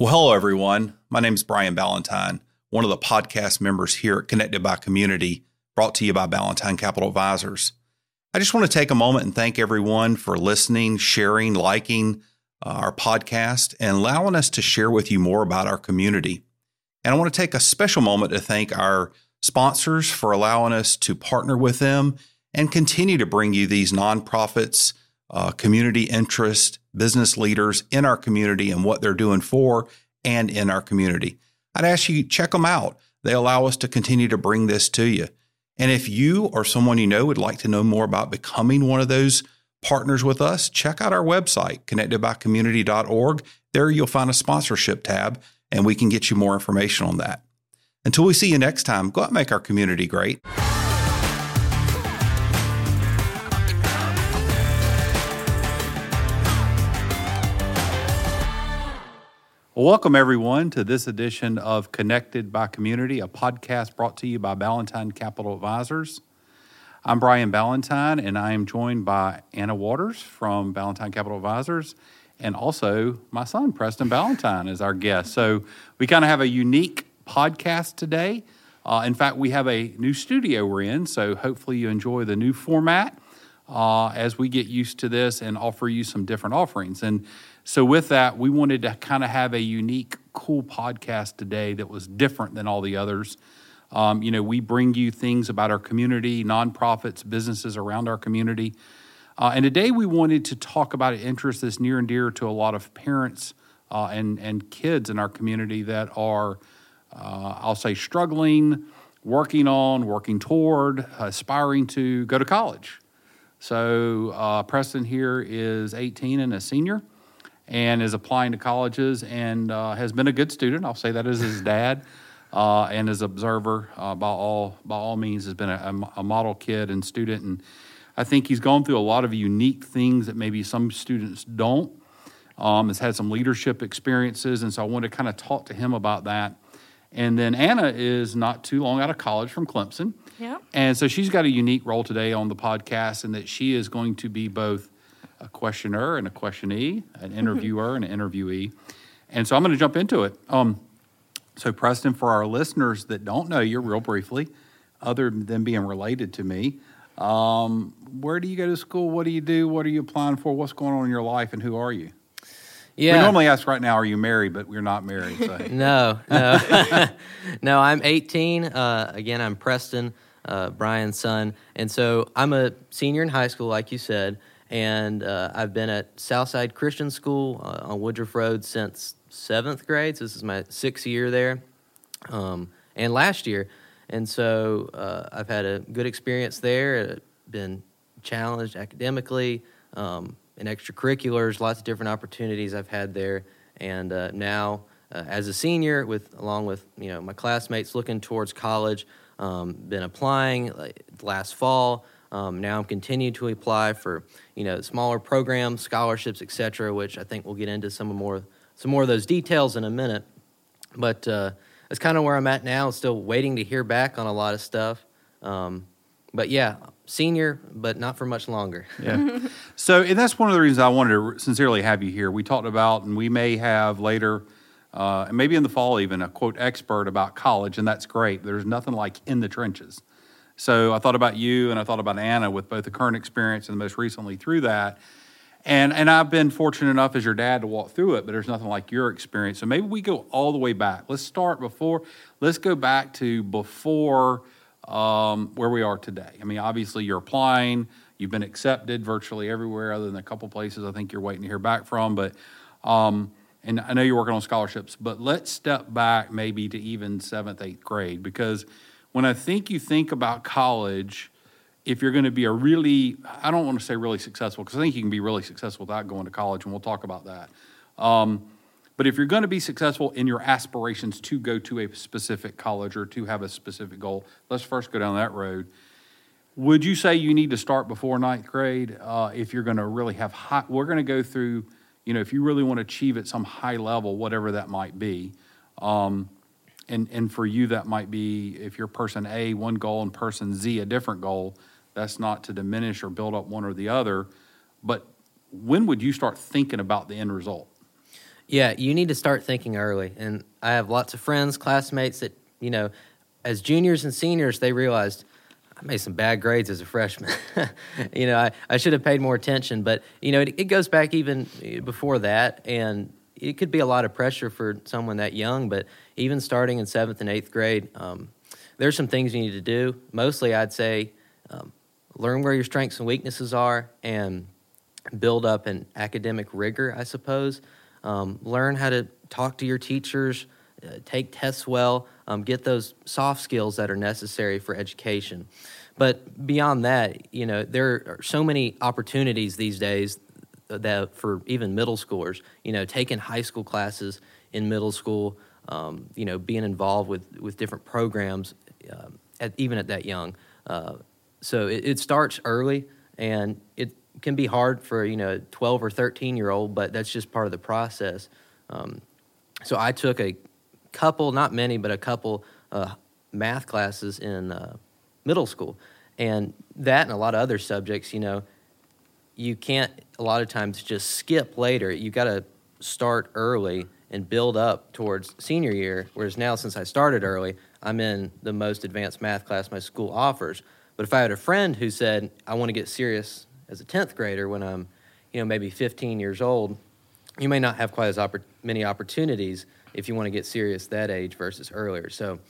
Well, hello, everyone. My name is Brian Ballantyne, one of the podcast members here at Connected by Community, brought to you by Ballantyne Capital Advisors. I just want to take a moment and thank everyone for listening, sharing, liking uh, our podcast, and allowing us to share with you more about our community. And I want to take a special moment to thank our sponsors for allowing us to partner with them and continue to bring you these nonprofits, uh, community interest, business leaders in our community and what they're doing for and in our community. I'd ask you check them out. They allow us to continue to bring this to you. And if you or someone you know would like to know more about becoming one of those partners with us, check out our website, connectedbycommunity.org. There you'll find a sponsorship tab, and we can get you more information on that. Until we see you next time, go out and make our community great. Well, welcome everyone to this edition of Connected by Community, a podcast brought to you by Ballantine Capital Advisors. I'm Brian Ballantine, and I am joined by Anna Waters from Ballantine Capital Advisors, and also my son, Preston Ballantine, is our guest. So we kind of have a unique podcast today. Uh, in fact, we have a new studio we're in, so hopefully you enjoy the new format uh, as we get used to this and offer you some different offerings. And so, with that, we wanted to kind of have a unique, cool podcast today that was different than all the others. Um, you know, we bring you things about our community, nonprofits, businesses around our community. Uh, and today we wanted to talk about an interest that's near and dear to a lot of parents uh, and, and kids in our community that are, uh, I'll say, struggling, working on, working toward, aspiring to go to college. So, uh, Preston here is 18 and a senior and is applying to colleges and uh, has been a good student. I'll say that as his dad uh, and as observer uh, by all by all means has been a, a, model kid and student. And I think he's gone through a lot of unique things that maybe some students don't. Um, has had some leadership experiences, and so I wanted to kind of talk to him about that. And then Anna is not too long out of college from Clemson. Yeah. And so she's got a unique role today on the podcast, and that she is going to be both a questioner and a questionee, an interviewer and an interviewee. And so I'm going to jump into it. Um, so, Preston, for our listeners that don't know you real briefly, other than being related to me, um, where do you go to school? What do you do? What are you applying for? What's going on in your life? And who are you? Yeah. We normally ask right now, are you married? But we're not married. So. no, no. no, I'm 18. Uh, again, I'm Preston, uh, Brian's son. And so I'm a senior in high school, like you said and uh, I've been at Southside Christian School uh, on Woodruff Road since seventh grade. So this is my sixth year there, um, and last year, and so uh, I've had a good experience there. Been challenged academically, um, in extracurriculars, lots of different opportunities I've had there, and uh, now. Uh, as a senior, with along with you know my classmates looking towards college, um, been applying like, last fall, um, now I'm continuing to apply for you know smaller programs, scholarships, etc., which I think we'll get into some more some more of those details in a minute. But uh, that's kind of where I'm at now. Still waiting to hear back on a lot of stuff. Um, but yeah, senior, but not for much longer. yeah. So, and that's one of the reasons I wanted to sincerely have you here. We talked about, and we may have later, uh, and maybe in the fall even, a quote expert about college, and that's great. There's nothing like in the trenches. So I thought about you and I thought about Anna with both the current experience and the most recently through that. And, and I've been fortunate enough as your dad to walk through it, but there's nothing like your experience. So maybe we go all the way back. Let's start before, let's go back to before um, where we are today. I mean, obviously you're applying, you've been accepted virtually everywhere other than a couple places I think you're waiting to hear back from. But, um, and I know you're working on scholarships, but let's step back maybe to even seventh, eighth grade because when I think you think about college, if you're going to be a really, I don't want to say really successful, because I think you can be really successful without going to college, and we'll talk about that. Um, but if you're going to be successful in your aspirations to go to a specific college or to have a specific goal, let's first go down that road. Would you say you need to start before ninth grade uh, if you're going to really have high? We're going to go through, you know, if you really want to achieve at some high level, whatever that might be. Um, and and for you that might be if you're person A one goal and person Z a different goal. That's not to diminish or build up one or the other, but when would you start thinking about the end result? Yeah, you need to start thinking early. And I have lots of friends, classmates that, you know, as juniors and seniors, they realized I made some bad grades as a freshman. you know, I, I should have paid more attention. But, you know, it, it goes back even eh, before that. And it could be a lot of pressure for someone that young. But even starting in seventh and eighth grade, um, there's some things you need to do. Mostly, I'd say um, learn where your strengths and weaknesses are and build up an academic rigor, I suppose. Um, learn how to talk to your teachers, uh, take tests well, um, get those soft skills that are necessary for education. But beyond that, you know, there are so many opportunities these days that for even middle schoolers, you know, taking high school classes in middle school, um, you know, being involved with, with different programs, uh, at, even at that young. Uh, so it, it starts early, and it can be hard for you know 12 or 13 year old, but that's just part of the process. Um, so I took a couple, not many, but a couple uh, math classes in uh, middle school, and that and a lot of other subjects. You know, you can't a lot of times just skip later. You got to start early and build up towards senior year. Whereas now, since I started early, I'm in the most advanced math class my school offers. But if I had a friend who said, I want to get serious as a 10th grader when I'm, you know, maybe 15 years old, you may not have quite as oppor- many opportunities if you want to get serious that age versus earlier. So,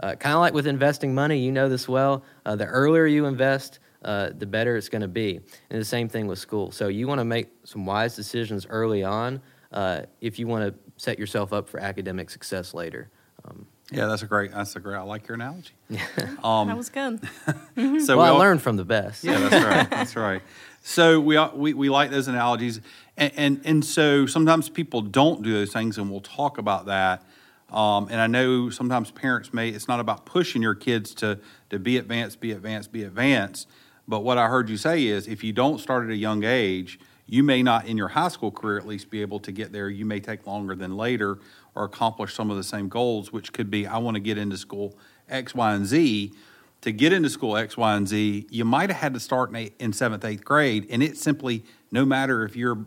uh, kind of like with investing money, you know this well. Uh, the earlier you invest, uh, the better it's going to be. And the same thing with school. So, you want to make some wise decisions early on uh, if you want to set yourself up for academic success later. Um, yeah, that's a great. That's a great. I like your analogy. Um, that was good. so well, we all, I learned from the best. Yeah, that's right. That's right. So we, we, we like those analogies. And, and, and, so sometimes people don't do those things, and we'll talk about that. Um, and I know sometimes parents may, it's not about pushing your kids to, to be advanced, be advanced, be advanced. But what I heard you say is if you don't start at a young age, you may not, in your high school career at least, be able to get there. You may take longer than later or accomplish some of the same goals, which could be I want to get into school X, Y, and Z to get into school X, Y, and Z, you might have had to start in, eight, in seventh, eighth grade, and it simply, no matter if you're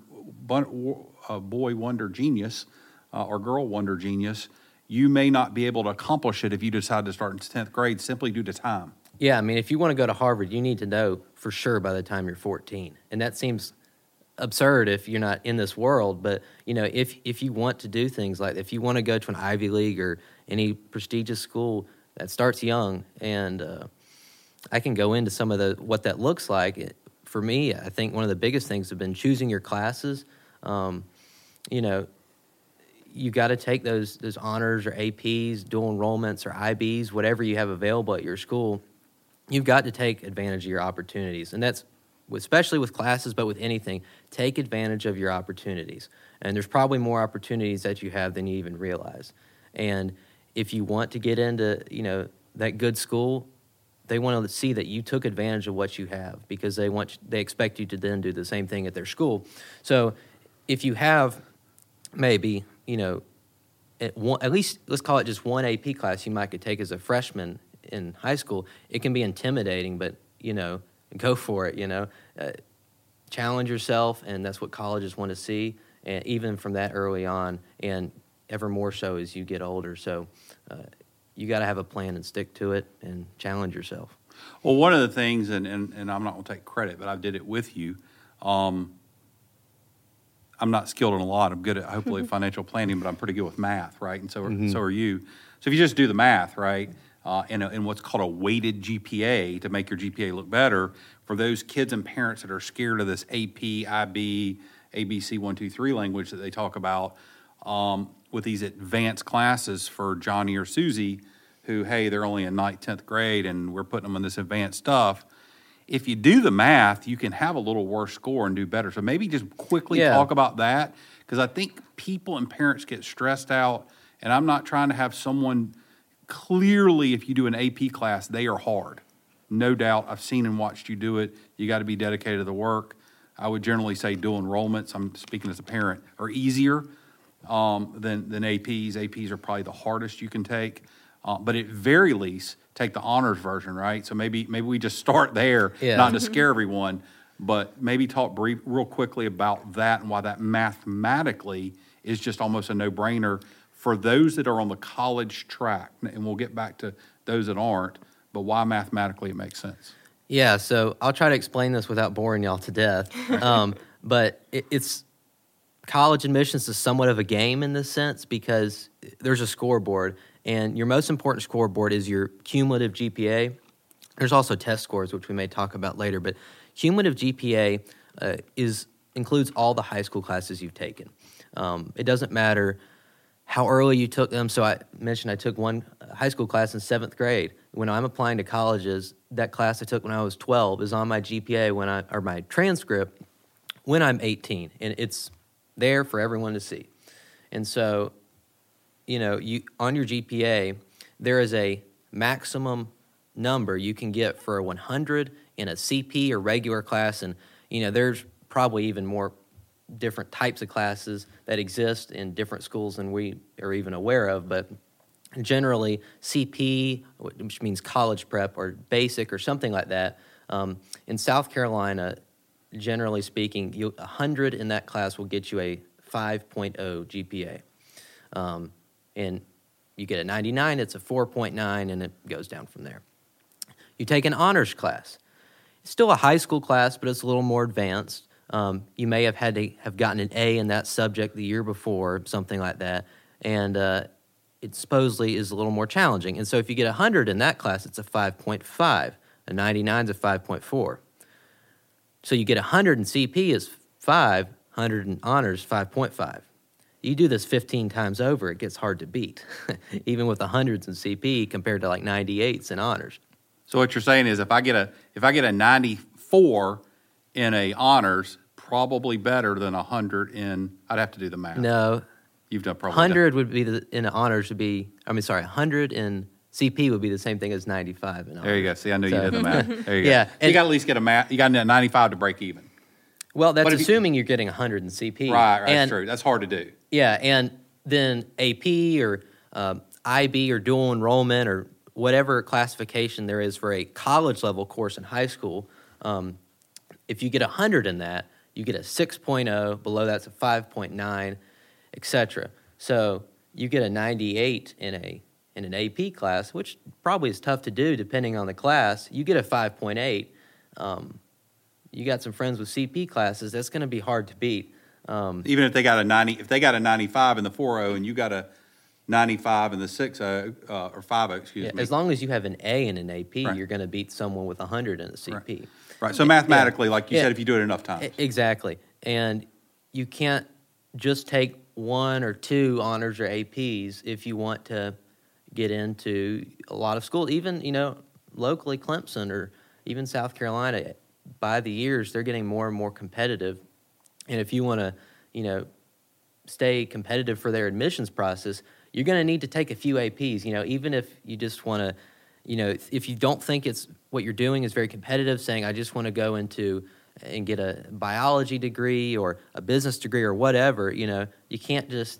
a boy wonder genius uh, or girl wonder genius, you may not be able to accomplish it if you decide to start in 10th grade simply due to time. Yeah, I mean, if you want to go to Harvard, you need to know for sure by the time you're 14. And that seems absurd if you're not in this world, but you know, if if you want to do things like if you want to go to an Ivy League or any prestigious school, that starts young, and uh, I can go into some of the what that looks like. For me, I think one of the biggest things have been choosing your classes. Um, you know, you got to take those those honors or APs, dual enrollments or IBs, whatever you have available at your school. You've got to take advantage of your opportunities, and that's especially with classes, but with anything. Take advantage of your opportunities, and there's probably more opportunities that you have than you even realize. And if you want to get into you know that good school they want to see that you took advantage of what you have because they want they expect you to then do the same thing at their school so if you have maybe you know at, one, at least let's call it just one ap class you might could take as a freshman in high school it can be intimidating but you know go for it you know uh, challenge yourself and that's what colleges want to see and even from that early on and ever more so as you get older. So uh, you got to have a plan and stick to it and challenge yourself. Well, one of the things, and, and, and I'm not going to take credit, but I did it with you. Um, I'm not skilled in a lot. I'm good at hopefully financial planning, but I'm pretty good with math, right? And so are, mm-hmm. so are you. So if you just do the math, right, uh, in, a, in what's called a weighted GPA to make your GPA look better, for those kids and parents that are scared of this AP, IB, ABC, one, two, three language that they talk about, um, with these advanced classes for Johnny or Susie, who, hey, they're only in ninth, 10th grade and we're putting them in this advanced stuff. If you do the math, you can have a little worse score and do better. So maybe just quickly yeah. talk about that because I think people and parents get stressed out. And I'm not trying to have someone clearly, if you do an AP class, they are hard. No doubt. I've seen and watched you do it. You got to be dedicated to the work. I would generally say dual enrollments, I'm speaking as a parent, are easier um, than, than APs. APs are probably the hardest you can take. Uh, but at very least, take the honors version, right? So maybe maybe we just start there, yeah. not to scare everyone, but maybe talk brief, real quickly about that and why that mathematically is just almost a no-brainer for those that are on the college track. And we'll get back to those that aren't, but why mathematically it makes sense. Yeah, so I'll try to explain this without boring y'all to death. Um, but it, it's college admissions is somewhat of a game in this sense because there's a scoreboard, and your most important scoreboard is your cumulative GPA. There's also test scores, which we may talk about later, but cumulative GPA uh, is includes all the high school classes you've taken. Um, it doesn't matter how early you took them. So I mentioned I took one uh, high school class in seventh grade. When I'm applying to colleges, that class I took when I was 12 is on my GPA when I or my transcript when I'm 18, and it's there for everyone to see. And so, you know, you on your GPA, there is a maximum number you can get for a 100 in a CP or regular class, and you know, there's probably even more different types of classes that exist in different schools than we are even aware of, but generally CP, which means college prep or basic or something like that. Um, in South Carolina, generally speaking, you, 100 in that class will get you a 5.0 GPA. Um, and you get a 99, it's a 4.9, and it goes down from there. You take an honors class. It's still a high school class, but it's a little more advanced. Um, you may have had to have gotten an A in that subject the year before, something like that, and uh, it supposedly is a little more challenging. And so if you get 100 in that class, it's a 5.5. A 99 is a 5.4. So you get 100 in CP is 5, 100 in honors 5.5. You do this 15 times over, it gets hard to beat, even with the hundreds in CP compared to like 98s in honors. So what you're saying is if I get a if I get a 94 in a honors, probably better than 100 in I'd have to do the math. No, You've done probably 100 would be the, in honors would be I mean sorry, 100 in CP would be the same thing as 95 in honors. There you go. See, I knew So- you did the math. There you go. Yeah, you got to at least get a math. You got a 95 to break even. Well, that's But you- assuming you're getting 100 in CP. Right, right. And- That's true. That's hard to do. Yeah, and then AP or um, IB or dual enrollment or whatever classification there is for a college level course in high school, um, if you get 100 in that, you get a 6.0. Below that's a 5.9, etc. So you get a 98 in a in an AP class, which probably is tough to do depending on the class. You get a 5.8. Um, you got some friends with CP classes. That's going to be hard to beat. Um, Even if they got a 90, if they got a 95 in the 40 and you got a 95 in the 60 uh, or 50, excuse Yeah, me. as long as you have an A in an AP, Right. you're going to beat someone with 100 in a CP. right. So mathematically, like you Yeah. said, if you do it enough times. Exactly. And you can't just take one or two honors or APs if you want to get into a lot of schools. Even, you know, locally, Clemson or even South Carolina, by the years, they're getting more and more competitive. And if you want to, you know, stay competitive for their admissions process, you're going to need to take a few APs. You know, even if you just want to, you know, if- you don't think it's what you're doing is very competitive, saying I just want to go into and get a biology degree or a business degree or whatever, you know, you can't just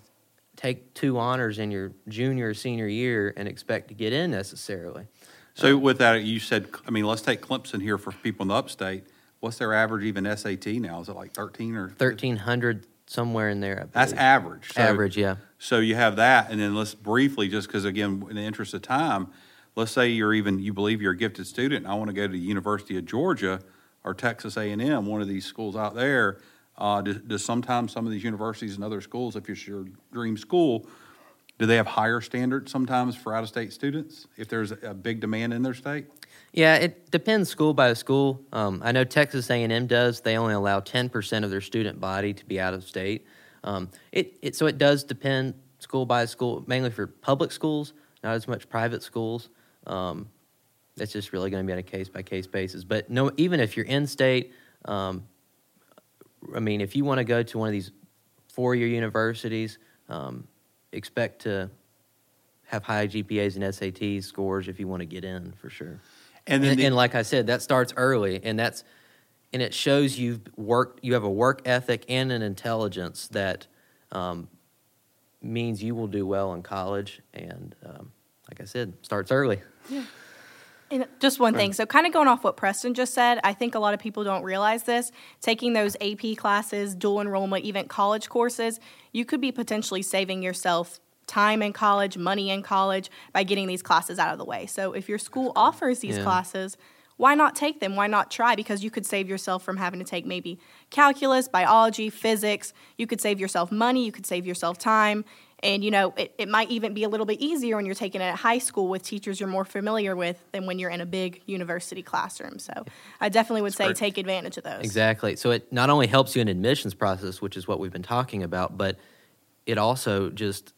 take two honors in your junior or senior year and expect to get in necessarily. So with that, you said, I mean, let's take Clemson here for people in the upstate. What's their average even SAT now? Is it like 13 or? 1300 somewhere in there. That's average. So- average, yeah. So you have that, and then let's briefly, just because again, in the interest of time, let's say you're even, you believe you're a gifted student, and I want to go to the University of Georgia or Texas A and M, one of these schools out there. Uh, does, does sometimes some of these universities and other schools, if it's your dream school, do they have higher standards sometimes for out-of-state students if there's a big demand in their state? Yeah, it depends school by school. Um, I know Texas A&M does. They only allow 10% of their student body to be out of state. Um, it, it so it does depend school by school, mainly for public schools, not as much private schools. Um, that's just really going to be on a case by case basis. But no, even if you're in state, um, I mean, if you want to go to one of these four year universities, um, expect to have high GPAs and SAT scores if you want to get in for sure. And then And, the- and like I said, that starts early, and that's and it shows you've worked. You have a work ethic and an intelligence that um, means you will do well in college. And um, like I said, starts early. And just one thing. So, kind of going off what Preston just said, I think a lot of people don't realize this. Taking those AP classes, dual enrollment, even college courses, you could be potentially saving yourself time in college, money in college by getting these classes out of the way. So, if your school offers these Yeah. classes, why not take them? Why not try? Because you could save yourself from having to take maybe calculus, biology, physics. You could save yourself money, you could save yourself time. And you know, it, it might even be a little bit easier when you're taking it at high school with teachers you're more familiar with than when you're in a big university classroom. So I definitely would say take advantage of those. Exactly. So it not only helps you in admissions process, which is what we've been talking about, but it also just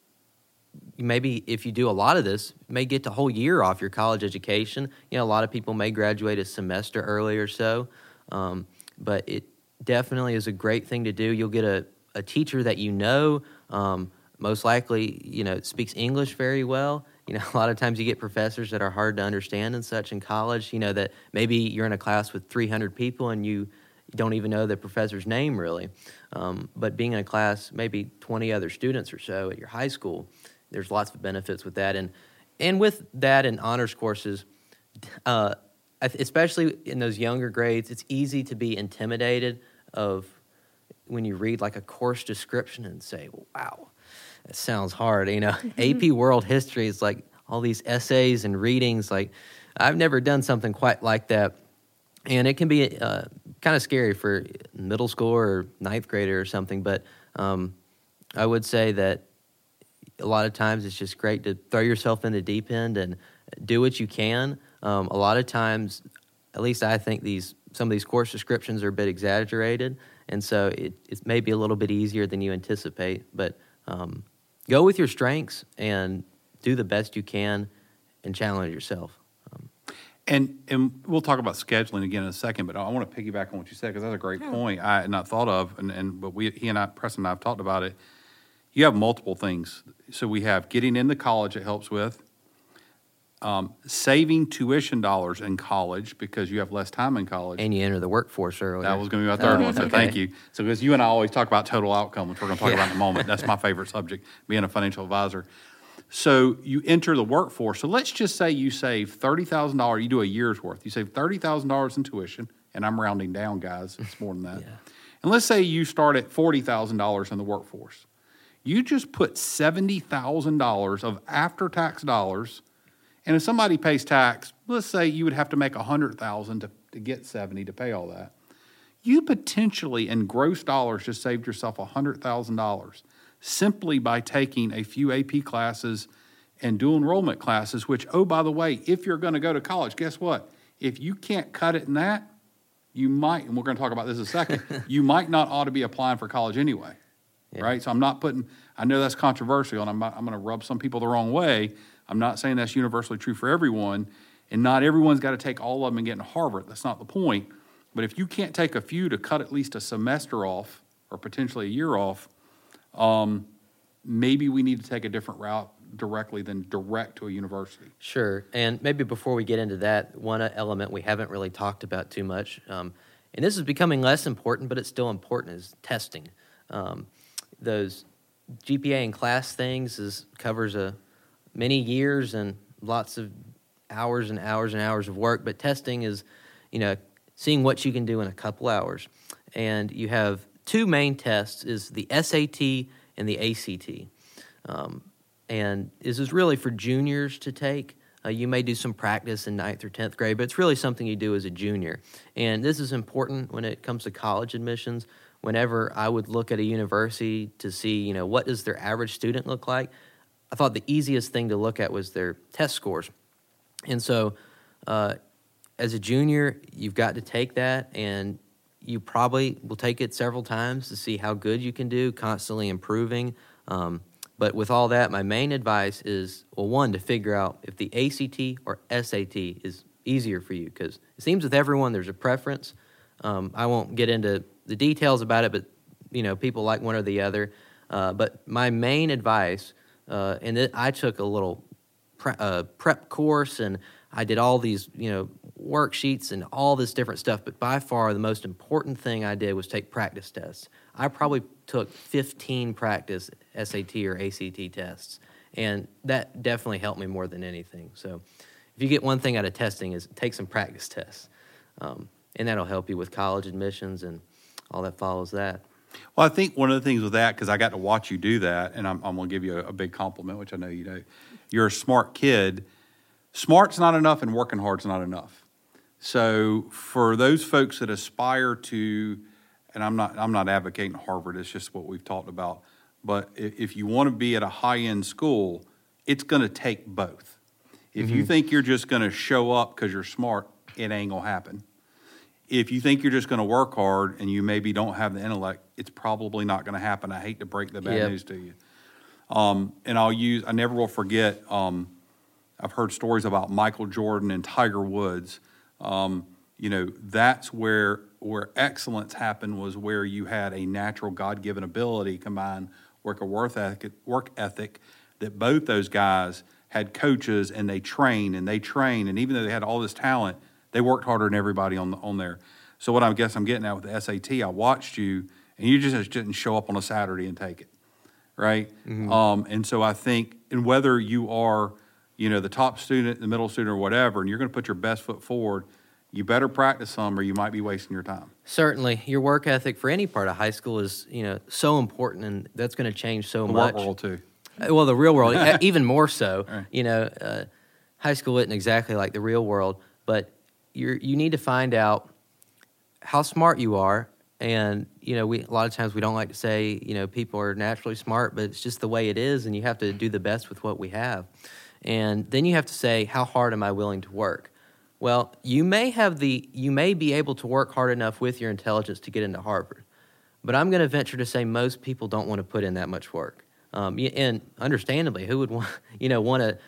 maybe if you do a lot of this, may get the whole year off your college education. You know, a lot of people may graduate a semester early or so, um, but it definitely is a great thing to do. You'll get a, a teacher that you know, um, most likely, you know, speaks English very well. You know, a lot of times you get professors that are hard to understand and such in college. You know, that maybe you're in a class with 300 people and you don't even know the professor's name really. Um, but being in a class, maybe 20 other students or so at your high school, there's lots of benefits with that. And, and with that and honors courses, uh, especially in those younger grades, it's easy to be intimidated of when you read like a course description and say, wow, that sounds hard. You know, AP World History is like all these essays and readings. Like, I've never done something quite like that. And it can be uh, kind of scary for middle school or ninth grader or something. But um, I would say that a lot of times it's just great to throw yourself in the deep end and do what you can. Um, a lot of times, at least I think these some of these course descriptions are a bit exaggerated, and so it, it may be a little bit easier than you anticipate. But um, go with your strengths and do the best you can, and challenge yourself. Um, And and we'll talk about scheduling again in a second, but I want to piggyback on what you said because that's a great point I had not thought of, and, and but we he and I, Preston and I have talked about it. You have multiple things. So we have getting into college it helps with, um, saving tuition dollars in college because you have less time in college. and you enter the workforce earlier. That was going to be my third Oh, one, so okay. thank you. So because you and I always talk about total outcome, which we're going to talk Yeah. about in a moment. That's my favorite subject, being a financial advisor. So you enter the workforce. So let's just say you save thirty thousand dollars. You do a year's worth. You save thirty thousand dollars in tuition, and I'm rounding down, guys. It's more than that. Yeah. And let's say you start at forty thousand dollars in the workforce. You just put seventy thousand dollars of after-tax dollars, and if somebody pays tax, let's say you would have to make a hundred thousand to to get seventy to pay all that you potentially in gross dollars just saved yourself $100,000 simply by taking a few AP classes and dual enrollment classes, which, oh, by the way, if you're going to go to college, guess what? If you can't cut it in that, you might, and we're going to talk about this in a second, you might not ought to be applying for college anyway. Yeah. Right? So I'm not putting, I know that's controversial and I'm, I'm going to rub some people the wrong way. I'm not saying that's universally true for everyone. And not everyone's got to take all of them and get into Harvard. That's not the point. But if you can't take a few to cut at least a semester off or potentially a year off, um, maybe we need to take a different route directly than direct to a university. Sure. And maybe before we get into that, one element we haven't really talked about too much, um, and this is becoming less important, but it's still important, is testing. Um, those GPA and class things is covers a many years and lots of hours and hours and hours of work, but testing is, you know, seeing what you can do in a couple hours. And you have two main tests: is the SAT and the ACT. Um, and this is really for juniors to take. Uh, you may do some practice in ninth or tenth grade, but it's really something you do as a junior. And this is important when it comes to college admissions. Whenever I would look at a university to see, you know, what does their average student look like, I thought the easiest thing to look at was their test scores. And so, uh, as a junior, you've got to take that, and you probably will take it several times to see how good you can do, constantly improving. Um, but with all that, my main advice is well, one, to figure out if the ACT or SAT is easier for you, because it seems with everyone there's a preference. Um, I won't get into the details about it, but you know, people like one or the other. Uh, but my main advice, uh, and it, I took a little pre- uh, prep course and I did all these, you know, worksheets and all this different stuff. But by far, the most important thing I did was take practice tests. I probably took 15 practice SAT or ACT tests, and that definitely helped me more than anything. So, if you get one thing out of testing is take some practice tests, um, and that'll help you with college admissions and all that follows that. Well, I think one of the things with that, because I got to watch you do that, and I'm, I'm going to give you a, a big compliment, which I know you do. You're a smart kid. Smart's not enough, and working hard's not enough. So for those folks that aspire to, and I'm not I'm not advocating Harvard. It's just what we've talked about. But if you want to be at a high end school, it's going to take both. If you mm-hmm. think you're just going to show up because you're smart, it ain't gonna happen. If you think you're just going to work hard and you maybe don't have the intellect, it's probably not going to happen. I hate to break the bad Yep. news to you. Um, and I'll use, I never will forget, um, I've heard stories about Michael Jordan and Tiger Woods. Um, you know, that's where, where excellence happened was where you had a natural God-given ability combined with a work ethic, work ethic that both those guys had coaches and they trained and they trained. And even though they had all this talent, they worked harder than everybody on, the- on there. So what I guess I'm getting at with the SAT, I watched you and you just didn't show up on a Saturday and take it right? Um, and so I think, and whether you are, you know, the top student, the middle student, or whatever, and you're going to put your best foot forward, you better practice some, or you might be wasting your time. Certainly, your work ethic for any part of high school is you know so important, and that's going to change so The much. world too. Uh, Well, the real world, even more so. Right. You know, uh, high school isn't exactly like the real world, but you you need to find out how smart you are. And you know, we a lot of times we don't like to say you know people are naturally smart, but it's just the way it is, and you have to do the best with what we have. And then you have to say, how hard am I willing to work? Well, you may have the you may be able to work hard enough with your intelligence to get into Harvard, but I'm going to venture to say most people don't want to put in that much work. Um, and understandably, who would want you know want to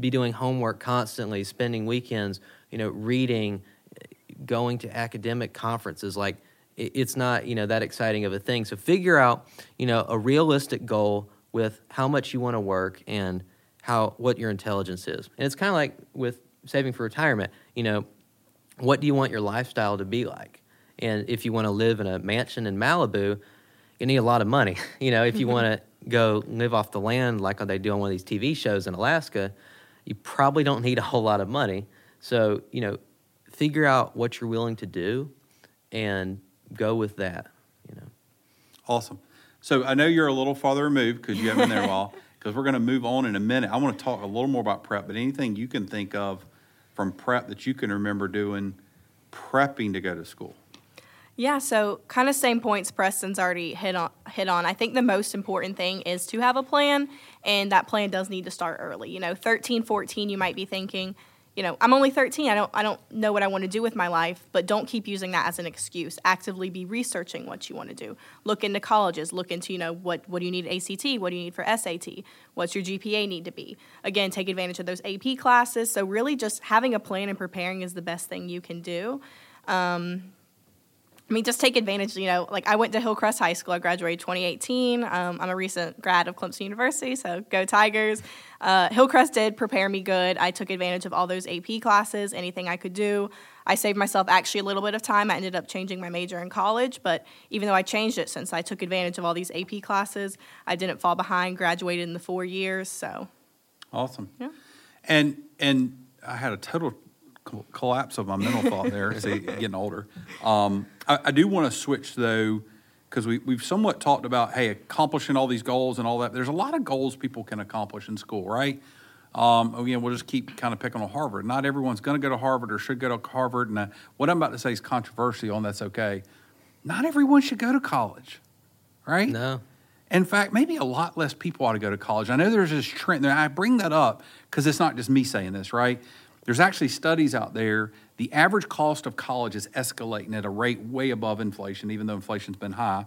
be doing homework constantly, spending weekends, you know, reading, going to academic conferences? Like it's not you know that exciting of a thing. So figure out you know a realistic goal with how much you want to work and how what your intelligence is. And it's kind of like with saving for retirement. You know, what do you want your lifestyle to be like? And if you want to live in a mansion in Malibu, you need a lot of money. You know, if you want to go live off the land like they do on one of these TV shows in Alaska, you probably don't need a whole lot of money. So, you know, figure out what you're willing to do and go with that, you know. Awesome. So I know you're a little farther removed because you haven't been there a while. Because we're going to move on in a minute. I want to talk a little more about prep, but anything you can think of from prep that you can remember doing, prepping to go to school. Yeah, so kind of same points Preston's already hit on hit on. I think the most important thing is to have a plan and that plan does need to start early. You know, 13, 14 you might be thinking, you know, I'm only 13. I don't I don't know what I want to do with my life, but don't keep using that as an excuse. Actively be researching what you want to do. Look into colleges, look into, you know, what what do you need ACT, what do you need for SAT? What's your GPA need to be? Again, take advantage of those AP classes. So really just having a plan and preparing is the best thing you can do. Um, I mean, just take advantage. You know, like I went to Hillcrest High School. I graduated 2018. Um, I'm a recent grad of Clemson University, so go Tigers. Uh, Hillcrest did prepare me good. I took advantage of all those AP classes, anything I could do. I saved myself actually a little bit of time. I ended up changing my major in college, but even though I changed it since I took advantage of all these AP classes, I didn't fall behind. Graduated in the four years, so Awesome. Yeah. And and I had a total collapse of my mental thought there. See, getting older. Um, I, I do want to switch though, because we we've somewhat talked about hey accomplishing all these goals and all that. There's a lot of goals people can accomplish in school, right? Um, again, we'll just keep kind of picking on Harvard. Not everyone's going to go to Harvard or should go to Harvard. And uh, what I'm about to say is controversial, and that's okay. Not everyone should go to college, right? No. In fact, maybe a lot less people ought to go to college. I know there's this trend. I bring that up because it's not just me saying this, right? There's actually studies out there. The average cost of college is escalating at a rate way above inflation, even though inflation's been high.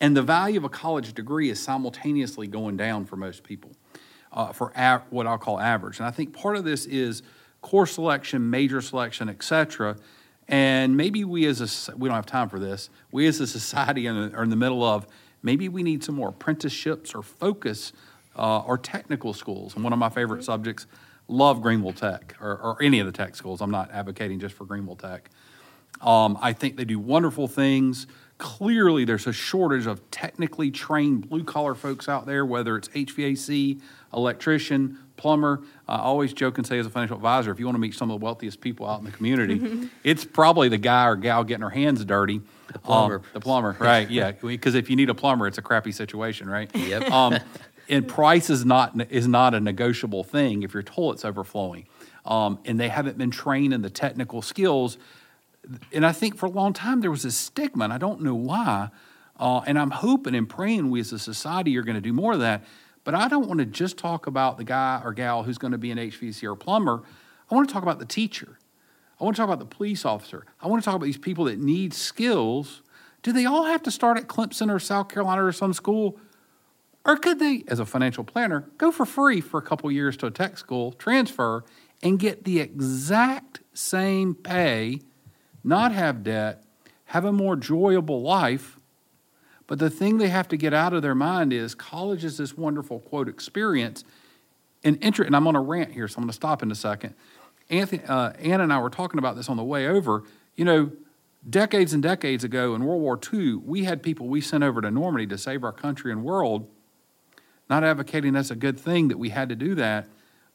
And the value of a college degree is simultaneously going down for most people, uh, for a- what I'll call average. And I think part of this is course selection, major selection, et cetera. And maybe we as a, we don't have time for this, we as a society are in the middle of, maybe we need some more apprenticeships or focus uh, or technical schools. And one of my favorite subjects, love Greenville Tech or, or any of the tech schools. I'm not advocating just for Greenville Tech. Um, I think they do wonderful things. Clearly, there's a shortage of technically trained blue collar folks out there, whether it's HVAC, electrician, plumber. I always joke and say, as a financial advisor, if you want to meet some of the wealthiest people out in the community, it's probably the guy or gal getting her hands dirty. The plumber. the plumber, right? Yeah, because if you need a plumber, it's a crappy situation, right? Yep. Um, and price is not is not a negotiable thing if your toilet's overflowing, um, and they haven't been trained in the technical skills. And I think for a long time there was a stigma, and I don't know why. Uh, and I'm hoping and praying we as a society are going to do more of that. But I don't want to just talk about the guy or gal who's going to be an HVAC or plumber. I want to talk about the teacher. I want to talk about the police officer. I want to talk about these people that need skills. Do they all have to start at Clemson or South Carolina or some school? Or could they, as a financial planner, go for free for a couple years to a tech school, transfer, and get the exact same pay, not have debt, have a more enjoyable life? But the thing they have to get out of their mind is college is this wonderful, quote, experience. And, inter- and I'm on a rant here, so I'm going to stop in a second. Anthony, uh, Ann and I were talking about this on the way over. You know, decades and decades ago in World War II, we had people we sent over to Normandy to save our country and world not advocating that's a good thing that we had to do that.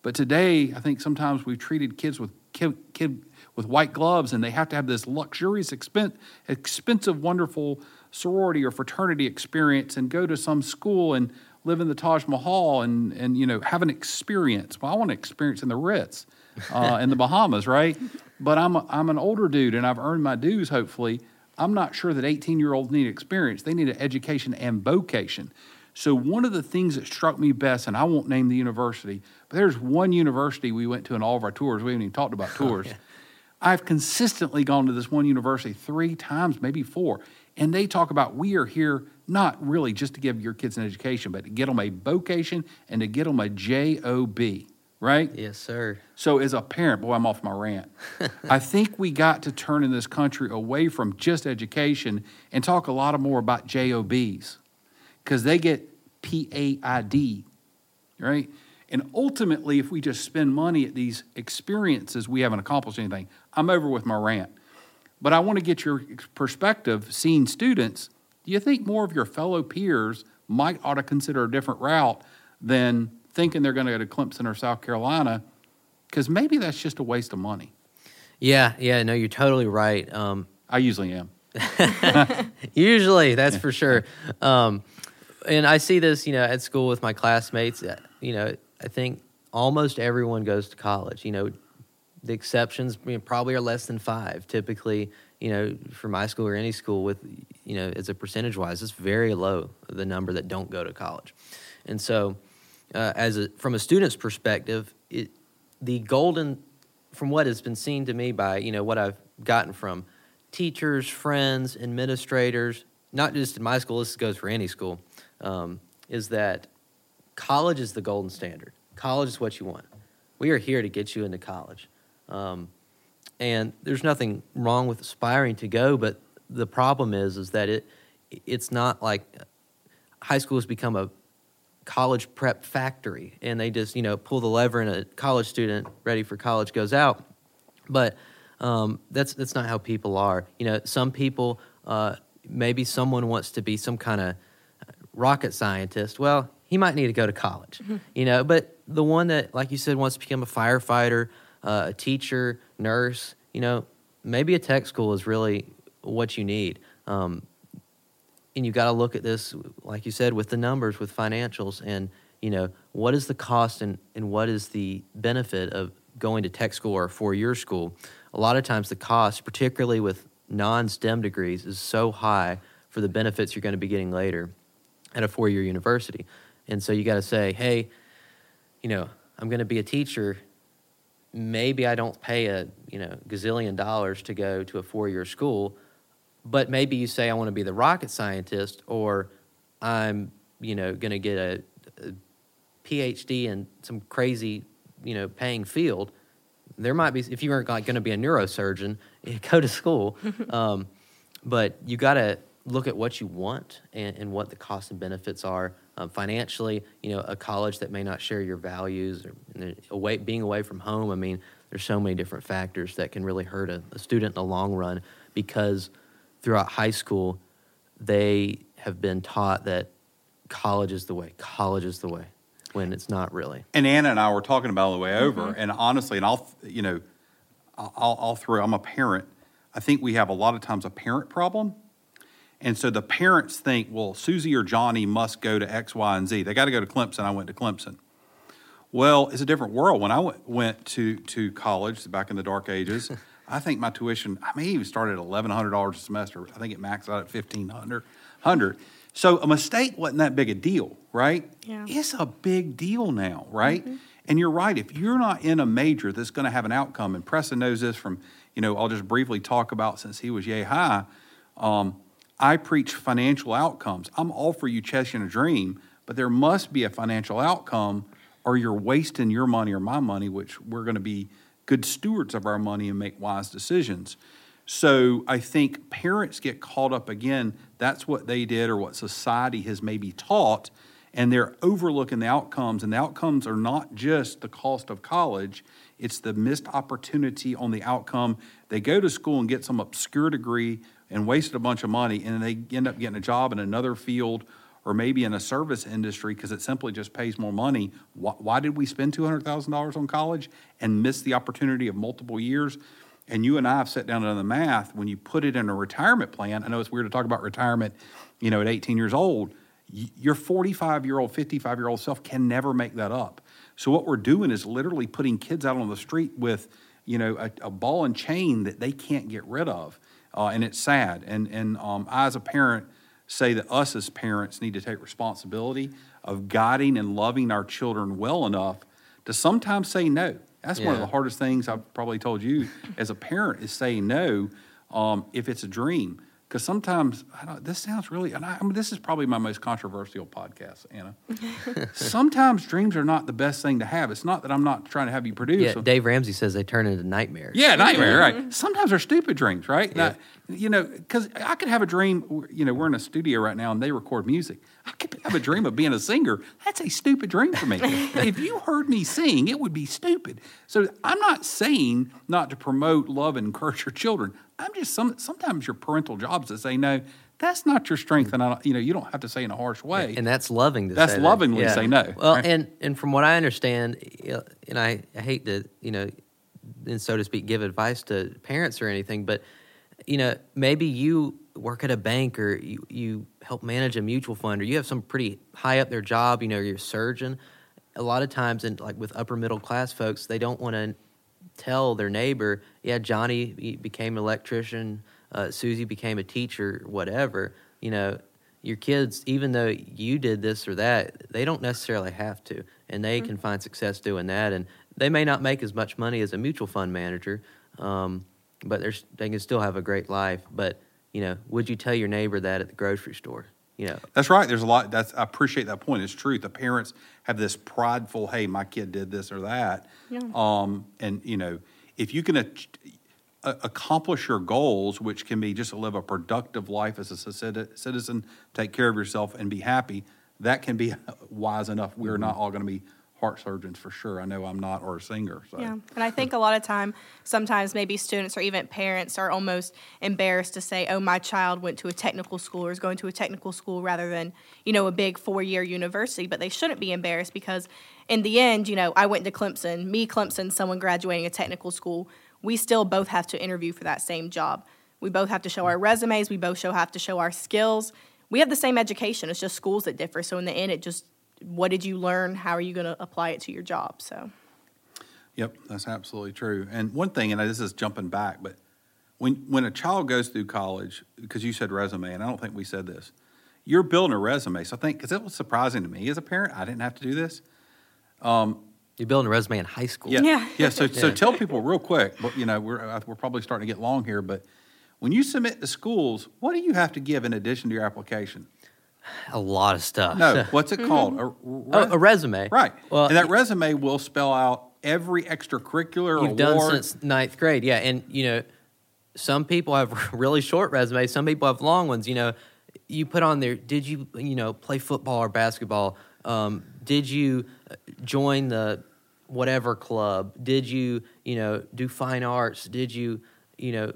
But today, I think sometimes we've treated kids with kid, kid with white gloves, and they have to have this luxurious, expense, expensive, wonderful sorority or fraternity experience, and go to some school and live in the Taj Mahal and and you know have an experience. Well, I want an experience in the Ritz, uh, in the Bahamas, right? But I'm a, I'm an older dude, and I've earned my dues. Hopefully, I'm not sure that 18 year olds need experience. They need an education and vocation. So, one of the things that struck me best, and I won't name the university, but there's one university we went to in all of our tours. We haven't even talked about tours. Oh, yeah. I've consistently gone to this one university three times, maybe four, and they talk about we are here not really just to give your kids an education, but to get them a vocation and to get them a job, right? Yes, sir. So, as a parent, boy, I'm off my rant. I think we got to turn in this country away from just education and talk a lot more about jobs because they get PAID, right? And ultimately, if we just spend money at these experiences, we haven't accomplished anything. I'm over with my rant. But I want to get your perspective, seeing students. Do you think more of your fellow peers might ought to consider a different route than thinking they're going to go to Clemson or South Carolina? Because maybe that's just a waste of money. Yeah, yeah, no, you're totally right. Um, I usually am. usually, that's for sure. Um, and I see this, you know, at school with my classmates. Uh, you know, I think almost everyone goes to college. You know, the exceptions you know, probably are less than five. Typically, you know, for my school or any school, with you know, as a percentage wise, it's very low the number that don't go to college. And so, uh, as a, from a student's perspective, it, the golden, from what has been seen to me by you know what I've gotten from teachers, friends, administrators, not just in my school. This goes for any school um, is that college is the golden standard. College is what you want. We are here to get you into college. Um, and there's nothing wrong with aspiring to go, but the problem is is that it it's not like high school has become a college prep factory and they just you know pull the lever and a college student ready for college goes out but um, that's that's not how people are you know some people uh, maybe someone wants to be some kind of rocket scientist, well, he might need to go to college, mm-hmm. you know. But the one that, like you said, wants to become a firefighter, uh, a teacher, nurse, you know, maybe a tech school is really what you need. Um, and you got to look at this, like you said, with the numbers, with financials, and you know, what is the cost and, and what is the benefit of going to tech school or a four-year school? A lot of times, the cost, particularly with non-STEM degrees, is so high for the benefits you're going to be getting later at a four year university. And so you got to say, hey, you know, I'm going to be a teacher. Maybe I don't pay a you know gazillion dollars to go to a four year school, but maybe you say I want to be the rocket scientist, or I'm you know going to get a, a PhD in some crazy you know paying field. There might be if you aren't going to be a neurosurgeon, go to school. um, but you got to look at what you want and, and what the costs and benefits are um, financially. You know, a college that may not share your values or away, being away from home. I mean, there's so many different factors that can really hurt a, a student in the long run because throughout high school, they have been taught that college is the way. College is the way. when it's not really. And Anna and I were talking about it the way over, and honestly, and I'll, you know, I'll, I'll throw, I'm a parent. I think we have a lot of times a parent problem. And so the parents think, well, Susie or Johnny must go to X, Y, and Z. They got to go to Clemson. I went to Clemson. Well, it's a different world. When I went, went to, to college back in the dark ages, I think my tuition, I may even started at $1,100 a semester. I think it maxed out at 1500 So a mistake wasn't that big a deal, right? Yeah. It's a big deal now, right? And you're right. If you're not in a major that's going to have an outcome, and Preston knows this from, you know, I'll just briefly talk about since he was yay high. Um, I preach financial outcomes. I'm all for you chasing a dream, but there must be a financial outcome, or you're wasting your money or my money, which we're going to be good stewards of our money and make wise decisions. So I think parents get caught up again. That's what they did, or what society has maybe taught, and they're overlooking the outcomes. And the outcomes are not just the cost of college; it's the missed opportunity on the outcome. They go to school and get some obscure degree and wasted a bunch of money, and then they end up getting a job in another field or maybe in a service industry because it simply just pays more money. Why, why did we spend $200,000 on college and miss the opportunity of multiple years? And you and I have sat down and done the math. When you put it in a retirement plan, I know it's weird to talk about retirement, you know, at 18 years old. Your 45 year old, 55 year old self can never make that up. So what we're doing is literally putting kids out on the street with, you know, a, a ball and chain that they can't get rid of uh, and it's sad. And and um, I, as a parent, say that us as parents need to take responsibility of guiding and loving our children well enough to sometimes say no. That's one of the hardest things I've probably told you as a parent is saying no um, if it's a dream. Because sometimes I don't, this sounds really, and I, I mean, this is probably my most controversial podcast, Anna. sometimes dreams are not the best thing to have. It's not that I'm not trying to have you produce. Yeah, them. Dave Ramsey says they turn into nightmares. Yeah, nightmare, right. Mm-hmm. Sometimes they're stupid dreams, right? Now, you know, because I could have a dream, you know, we're in a studio right now and they record music. I could have a dream of being a singer. That's a stupid dream for me. if you heard me sing, it would be stupid. So I'm not saying not to promote love and encourage your children. I'm just, some, sometimes your parental jobs to say, no, that's not your strength. And I don't, you know, you don't have to say in a harsh way. and that's loving to That's say that. lovingly say no, Well, right? and and from what I understand, and I, I hate to you know, and so to speak, give advice to parents or anything, but you know, maybe you work at a bank or you you help manage a mutual fund or you have some pretty high up their job. You know, you're a surgeon. A lot of times, and like with upper middle class folks, they don't want to tell their neighbor, yeah, Johnny became an electrician, uh, Susie became a teacher, whatever. You know, your kids, even though you did this or that, they don't necessarily have to, and they can find success doing that. And they may not make as much money as a mutual fund manager, um, but they can still have a great life. But you know, would you tell your neighbor that at the grocery store? You know, That's right. There's a lot. That's I appreciate that point. It's true. The parents have this prideful, "Hey, my kid did this or that," Yeah. um, and you know, if you can ach- a- accomplish your goals, which can be just to live a productive life as a citizen, take care of yourself, and be happy, that can be wise enough. We're not all going to be heart surgeons for sure. I know I'm not, or a singer. So. Yeah, and I think a lot of time, sometimes maybe students or even parents are almost embarrassed to say, "Oh, my child went to a technical school or is going to a technical school rather than you know a big four-year university." But they shouldn't be embarrassed because, in the end, you know, I went to Clemson. Me, Clemson, someone graduating a technical school, we still both have to interview for that same job. We both have to show our resumes. We both show have to show our skills. We have the same education. It's just schools that differ. So in the end, it just what did you learn? How are you going to apply it to your job? So. Yep, that's absolutely true. And one thing, and this is jumping back, but when when a child goes through college, because you said resume, and I don't think we said this, you're building a resume. So I think because it was surprising to me as a parent, I didn't have to do this. you're building a resume in high school. Yeah, Yeah. yeah. So so tell people real quick. But you know, we're uh, we're probably starting to get long here, but when you submit to schools, what do you have to give in addition to your application? A lot of stuff. No, what's it called? A, Oh, a resume. Right. Well, and that resume will spell out every extracurricular you've done since ninth grade. Yeah, and you know, some people have really short resumes. Some people have long ones. You know, you put on there. Did you you know play football or basketball? Um, did you uh, join the whatever club? Did you you know do fine arts? Did you you know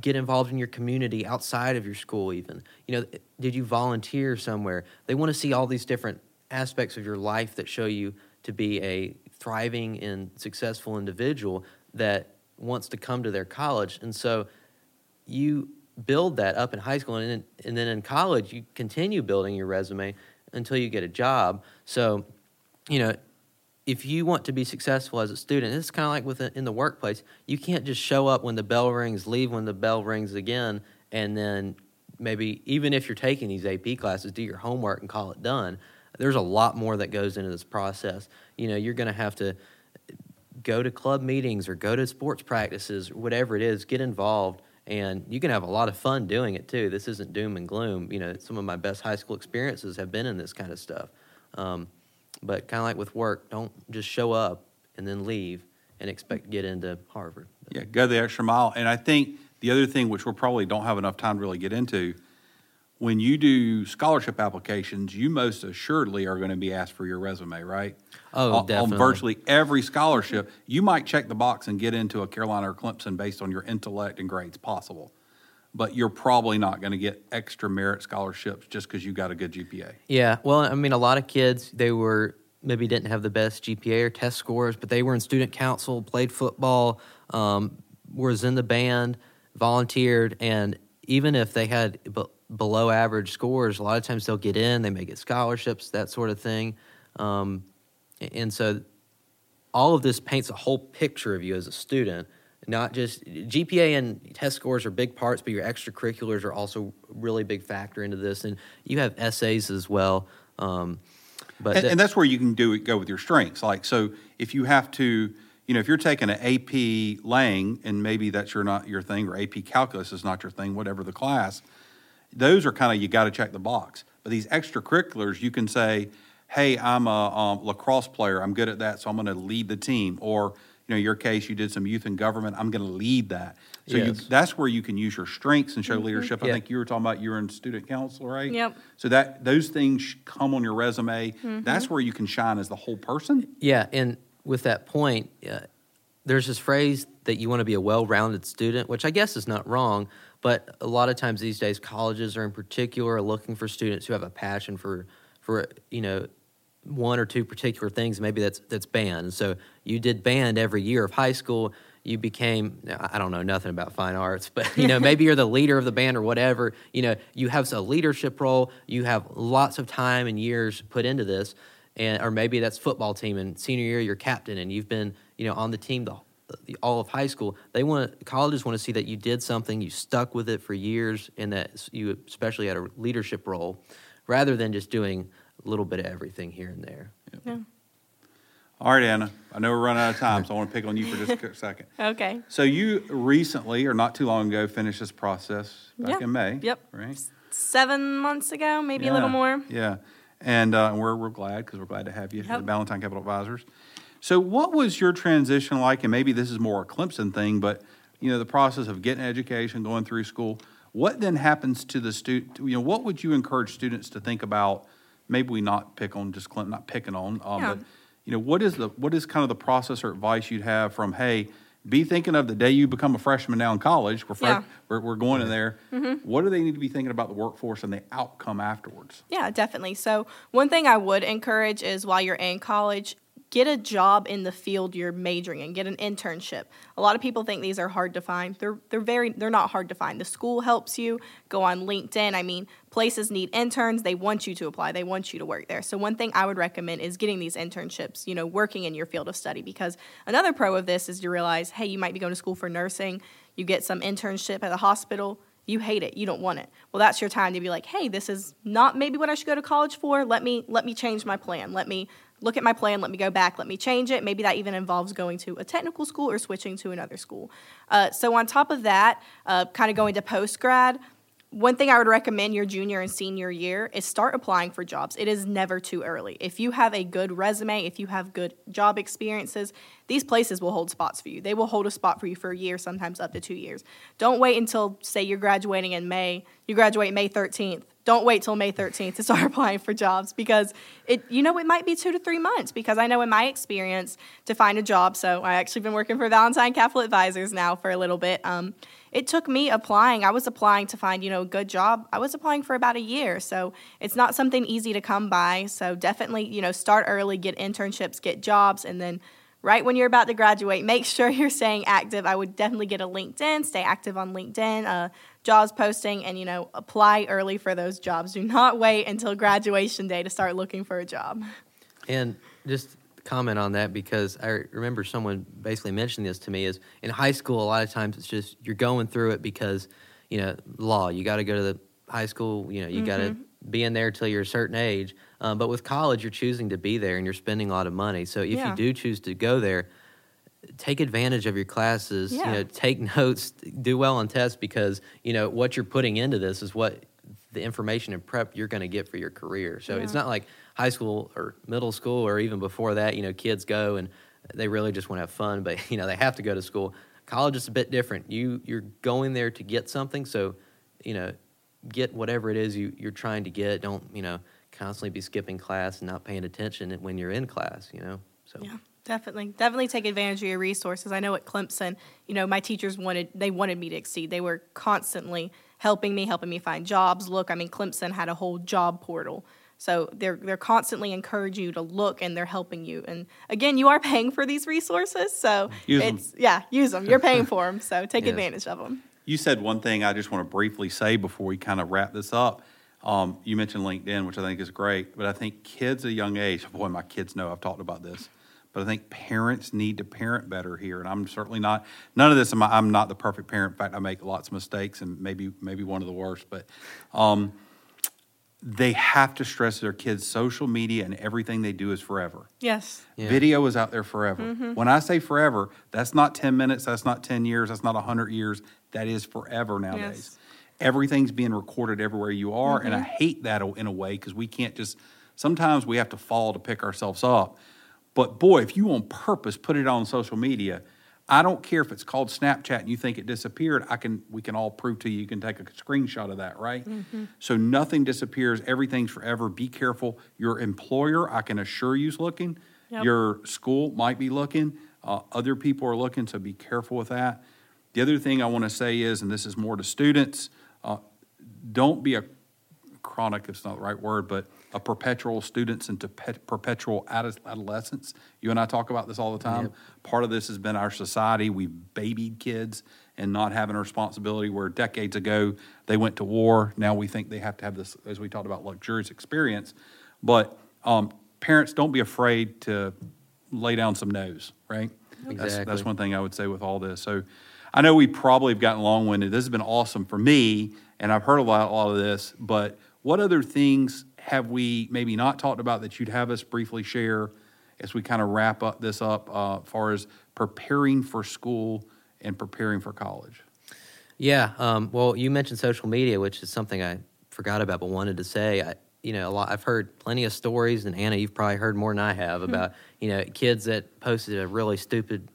get involved in your community outside of your school even you know did you volunteer somewhere they want to see all these different aspects of your life that show you to be a thriving and successful individual that wants to come to their college. And so you build that up in high school and then, and then in college you continue building your resume until you get a job. So, you know, if you want to be successful as a student, it's kind of like with in the workplace. You can't just show up when the bell rings, leave when the bell rings again, and then maybe even if you're taking these AP classes, do your homework and call it done. There's a lot more that goes into this process. You know, you're going to have to go to club meetings or go to sports practices, or whatever it is, get involved and you can have a lot of fun doing it too. This isn't doom and gloom. You know, some of my best high school experiences have been in this kind of stuff. Um, but kind of like with work, don't just show up and then leave and expect to get into Harvard. Yeah, go the extra mile. And I think the other thing, which we probably don't have enough time to really get into, when you do scholarship applications, you most assuredly are going to be asked for your resume, right? Oh, on, definitely. On virtually every scholarship, you might check the box and get into a Carolina or Clemson based on your intellect and grades possible. But you're probably not going to get extra merit scholarships just because you got a good GPA. Yeah, well, I mean, a lot of kids, they were maybe didn't have the best GPA or test scores, but they were in student council, played football, um, was in the band, volunteered, and even if they had below average scores, a lot of times they'll get in, they may get scholarships, that sort of thing. Um, and so all of this paints a whole picture of you as a student. Not just GPA and test scores are big parts, but your extracurriculars are also really big factor into this. And you have essays as well. Um, but and, and, that's where you can do it, go with your strengths. Like so, if you have to, you know, if you're taking an AP Lang and maybe that's your not your thing, or AP Calculus is not your thing, whatever the class those are kind of you got to check the box. But these extracurriculars, you can say, "Hey, I'm a um, lacrosse player. I'm good at that, so I'm going to lead the team." Or, you know, your case, you did some youth and government. I'm going to lead that. So yes. you, that's where you can use your strengths and show mm-hmm. leadership. I yeah. think you were talking about you're in student council, right? Yep. So that those things come on your resume. Mm-hmm. That's where you can shine as the whole person. Yeah, and with that point, uh, there's this phrase that you want to be a well-rounded student, which I guess is not wrong. But a lot of times these days, colleges are in particular are looking for students who have a passion for for you know one or two particular things. Maybe that's that's band. So you did band every year of high school. You became I don't know nothing about fine arts, but you know maybe you're the leader of the band or whatever. You know you have a leadership role. You have lots of time and years put into this, and or maybe that's football team and senior year you're captain and you've been you know on the team the the, all of high school, they want colleges want to see that you did something, you stuck with it for years, and that you especially had a leadership role, rather than just doing a little bit of everything here and there. Yep. Yeah. All right, Anna. I know we're running out of time, so I want to pick on you for just a second. okay. So you recently, or not too long ago, finished this process back yeah. in May. Yep. Right. Seven months ago, maybe yeah. a little more. Yeah. And uh, we're, we're glad because we're glad to have you yep. at Ballentine Capital Advisors. So, what was your transition like? And maybe this is more a Clemson thing, but you know, the process of getting education, going through school. What then happens to the student? You know, what would you encourage students to think about? Maybe we not pick on just Clemson, not picking on, um, yeah. but you know, what is the what is kind of the process or advice you'd have from hey, be thinking of the day you become a freshman now in college. We're, yeah. we're, we're, going in there. Mm-hmm. What do they need to be thinking about the workforce and the outcome afterwards? Yeah, definitely. So, one thing I would encourage is while you're in college, get a job in the field you're majoring in get an internship. A lot of people think these are hard to find. They're, they're very they're not hard to find. The school helps you. Go on linkedin. I mean places need interns. They want you to apply. They want you to work there. So one thing i would recommend is getting these internships you know working in your field of study because another pro of this is you realize hey you might be going to school for nursing. You get some internship at a hospital you hate it you don't want it well that's your time to be like hey this is not maybe what i should go to college for let me let me change my plan let me look at my plan, let me go back, let me change it. Maybe that even involves going to a technical school or switching to another school. Uh, so, on top of that, uh, kind of going to post grad, one thing I would recommend your junior and senior year is start applying for jobs. It is never too early. If you have a good resume, if you have good job experiences, these places will hold spots for you. They will hold a spot for you for a year, sometimes up to two years. Don't wait until, say, you're graduating in May. You graduate May 13th don't wait till May 13th to start applying for jobs because it you know it might be 2 to 3 months because I know in my experience to find a job so I actually been working for Ballentine Capital Advisors now for a little bit um, it took me applying I was applying to find you know a good job I was applying for about a year so it's not something easy to come by so definitely you know start early get internships get jobs and then right when you're about to graduate, make sure you're staying active. I would definitely get a LinkedIn, stay active on LinkedIn, uh, jobs posting, and you know apply early for those jobs. Do not wait until graduation day to start looking for a job. And just comment on that because I remember someone basically mentioning this to me is in high school a lot of times it's just you're going through it because you know law you got to go to the high school you know you mm-hmm. got to be in there till you're a certain age um, but with college, you're choosing to be there and you're spending a lot of money. So if yeah. you do choose to go there, take advantage of your classes. Yeah. You know, take notes, do well on tests because you know what you're putting into this is what the information and prep you're going to get for your career. So yeah. it's not like high school or middle school or even before that. You know, kids go and they really just want to have fun, but you know they have to go to school. College is a bit different. You you're going there to get something, so you know get whatever it is you, you're trying to get. Don't you know constantly be skipping class and not paying attention when you're in class, you know? So Yeah. Definitely, definitely take advantage of your resources. I know at Clemson, you know, my teachers wanted they wanted me to exceed. They were constantly helping me, helping me find jobs. Look, I mean, Clemson had a whole job portal, so they're they're constantly encouraging you to look, and they're helping you. And again, you are paying for these resources, so use it's them. yeah, use them. You're paying for them, so take yes. advantage of them. You said one thing I just want to briefly say before we kind of wrap this up. Um, you mentioned LinkedIn, which I think is great, but I think kids at a young age, boy, my kids know I've talked about this, but I think parents need to parent better here. And I'm certainly not, none of this, I'm, I'm not the perfect parent. In fact, I make lots of mistakes and maybe, maybe one of the worst, but um, they have to stress their kids social media and everything they do is forever. Yes. Yeah. Video is out there forever. Mm-hmm. When I say forever, that's not 10 minutes, that's not 10 years, that's not 100 years, that is forever nowadays. Yes everything's being recorded everywhere you are. Mm-hmm. And I mm-hmm. hate that in a way because we can't just, sometimes we have to fall to pick ourselves up. But boy, if you on purpose put it on social media, I don't care if it's called Snapchat and you think it disappeared. I can we can all prove to you. You can take a screenshot of that, right? Mm-hmm. So nothing disappears. Everything's forever. Be careful. Your employer, I can assure you, is looking. Yep. Your school might be looking. Uh, other people are looking. So be careful with that. The other thing I want to say is, and this is more to students uh, don't be a chronic, it's not the right word, but a perpetual students into perpetual adolescence. You and I talk about this all the time. Yep. Part of this has been our society. We've babied kids and not having a responsibility where decades ago they went to war. Now we think they have to have this, as we talked about, luxurious experience. But um, parents, don't be afraid to lay down some no's, right? Exactly. That's, that's one thing I would say with all this. So I know we probably have gotten long winded. This has been awesome for me, and I've heard a lot, a lot of this. But what other things have we maybe not talked about that you'd have us briefly share as we kind of wrap up this up uh, as far as preparing for school and preparing for college? Yeah. Um, well, you mentioned social media, which is something I forgot about but wanted to say. I, you know, a lot. I've heard plenty of stories, and Anna, you've probably heard more than I have mm-hmm. about you know kids that posted a really stupid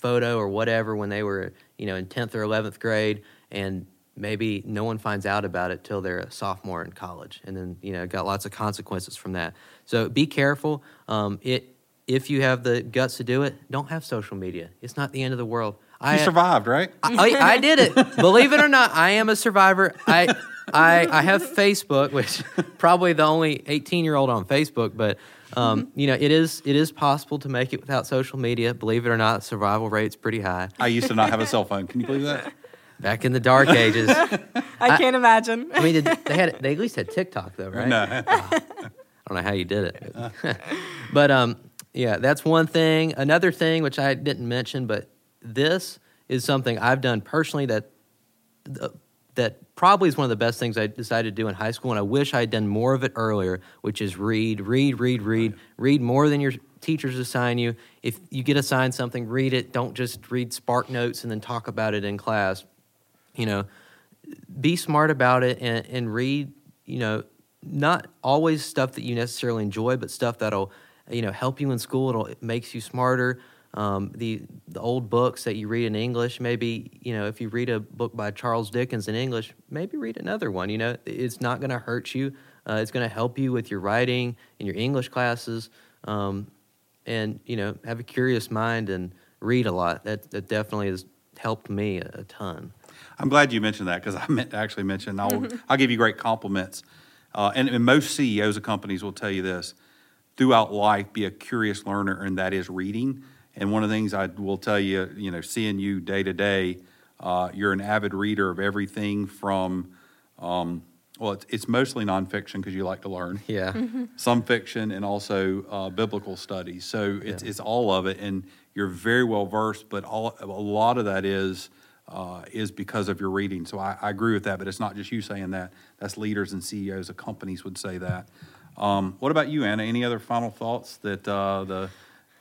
photo or whatever when they were, you know, in 10th or 11th grade, and maybe no one finds out about it till they're a sophomore in college, and then you know, got lots of consequences from that. So be careful. Um, it if you have the guts to do it, don't have social media. It's not the end of the world. I, you survived, right? I, I, I did it. Believe it or not, I am a survivor. I, I, I have Facebook, which probably the only 18 year old on Facebook, but um, mm-hmm. You know, it is it is possible to make it without social media. Believe it or not, survival rate's pretty high. I used to not have a cell phone. Can you believe that? Back in the dark ages. I, can't imagine. I mean, they had they at least had TikTok though, right? No. Uh, I don't know how you did it, but, but um, yeah, that's one thing. Another thing which I didn't mention, but this is something I've done personally that uh, that probably is one of the best things I decided to do in high school, and I wish I had done more of it earlier, which is read, read, read, read, read more than your teachers assign you. If you get assigned something, read it. Don't just read Spark Notes and then talk about it in class. You know, be smart about it and, and read, you know, not always stuff that you necessarily enjoy, but stuff that'll, you know, help you in school. It'll, it makes you smarter. Um, the the old books that you read in English. Maybe you know if you read a book by Charles Dickens in English, maybe read another one. You know, it's not going to hurt you. Uh, it's going to help you with your writing in your English classes, um, and you know have a curious mind and read a lot. That that definitely has helped me a, a ton. I'm glad you mentioned that because I meant to actually mention. I'll I'll give you great compliments, uh, and, and most CEOs of companies will tell you this throughout life. Be a curious learner, and that is reading. And one of the things I will tell you, you know, seeing you day to day, uh, you're an avid reader of everything from, um, well, it's, it's mostly nonfiction because you like to learn. Yeah. Some fiction and also uh, biblical studies. So it's, Yeah. it's all of it, and you're very well versed. But all, a lot of that is uh, is because of your reading. So I, I agree with that. But it's not just you saying that. That's leaders and CEOs of companies would say that. Um, what about you, Anna? Any other final thoughts that uh, the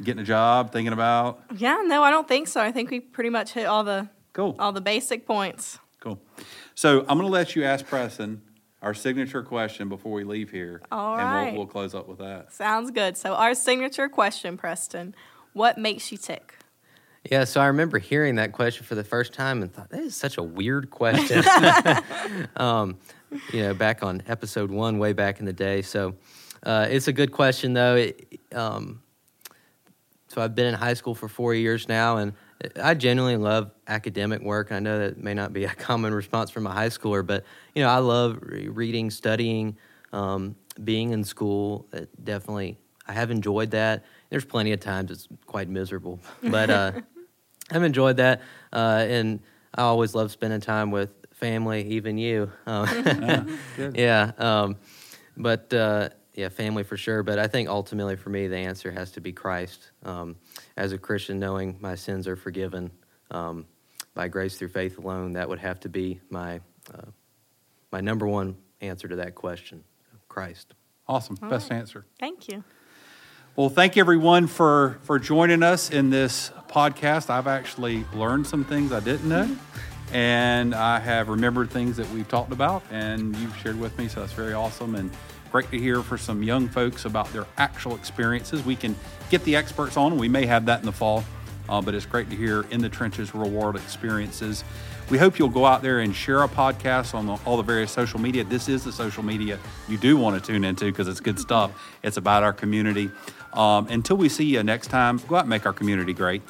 getting a job, thinking about? Yeah, no, I don't think so. I think we pretty much hit all the Cool. all the basic points. Cool. So I'm going to let you ask Preston our signature question before we leave here. All And right. we'll, we'll close up with that. Sounds good. So our signature question, Preston, what makes you tick? Yeah, so I remember hearing that question for the first time and thought that is such a weird question. um, you know, back on episode one, way back in the day. So uh, it's a good question, though. It, um, so I've been in high school for four years now, and I genuinely love academic work. I know that may not be a common response from a high schooler, but you know, I love reading, studying, um, being in school. It definitely, I have enjoyed that. There's plenty of times it's quite miserable, but uh, I've enjoyed that, uh, and I always love spending time with family, even you. Um, good. yeah, um, but uh, yeah, family for sure. But I think ultimately for me, the answer has to be Christ. Um, as a Christian, knowing my sins are forgiven um, by grace through faith alone, that would have to be my uh, my number one answer to that question. Christ. Awesome. Best answer. Thank you. Well, thank everyone for for joining us in this podcast. I've actually learned some things I didn't know, and I have remembered things that we've talked about, and you've shared with me. So that's very awesome and great to hear for some young folks about their actual experiences. We can get the experts on. We may have that in the fall, uh, but it's great to hear in the trenches, real world experiences. We hope you'll go out there and share our podcast on the, all the various social media. This is the social media you do want to tune into because it's good stuff. It's about our community. Um, until we see you next time, go out and make our community great.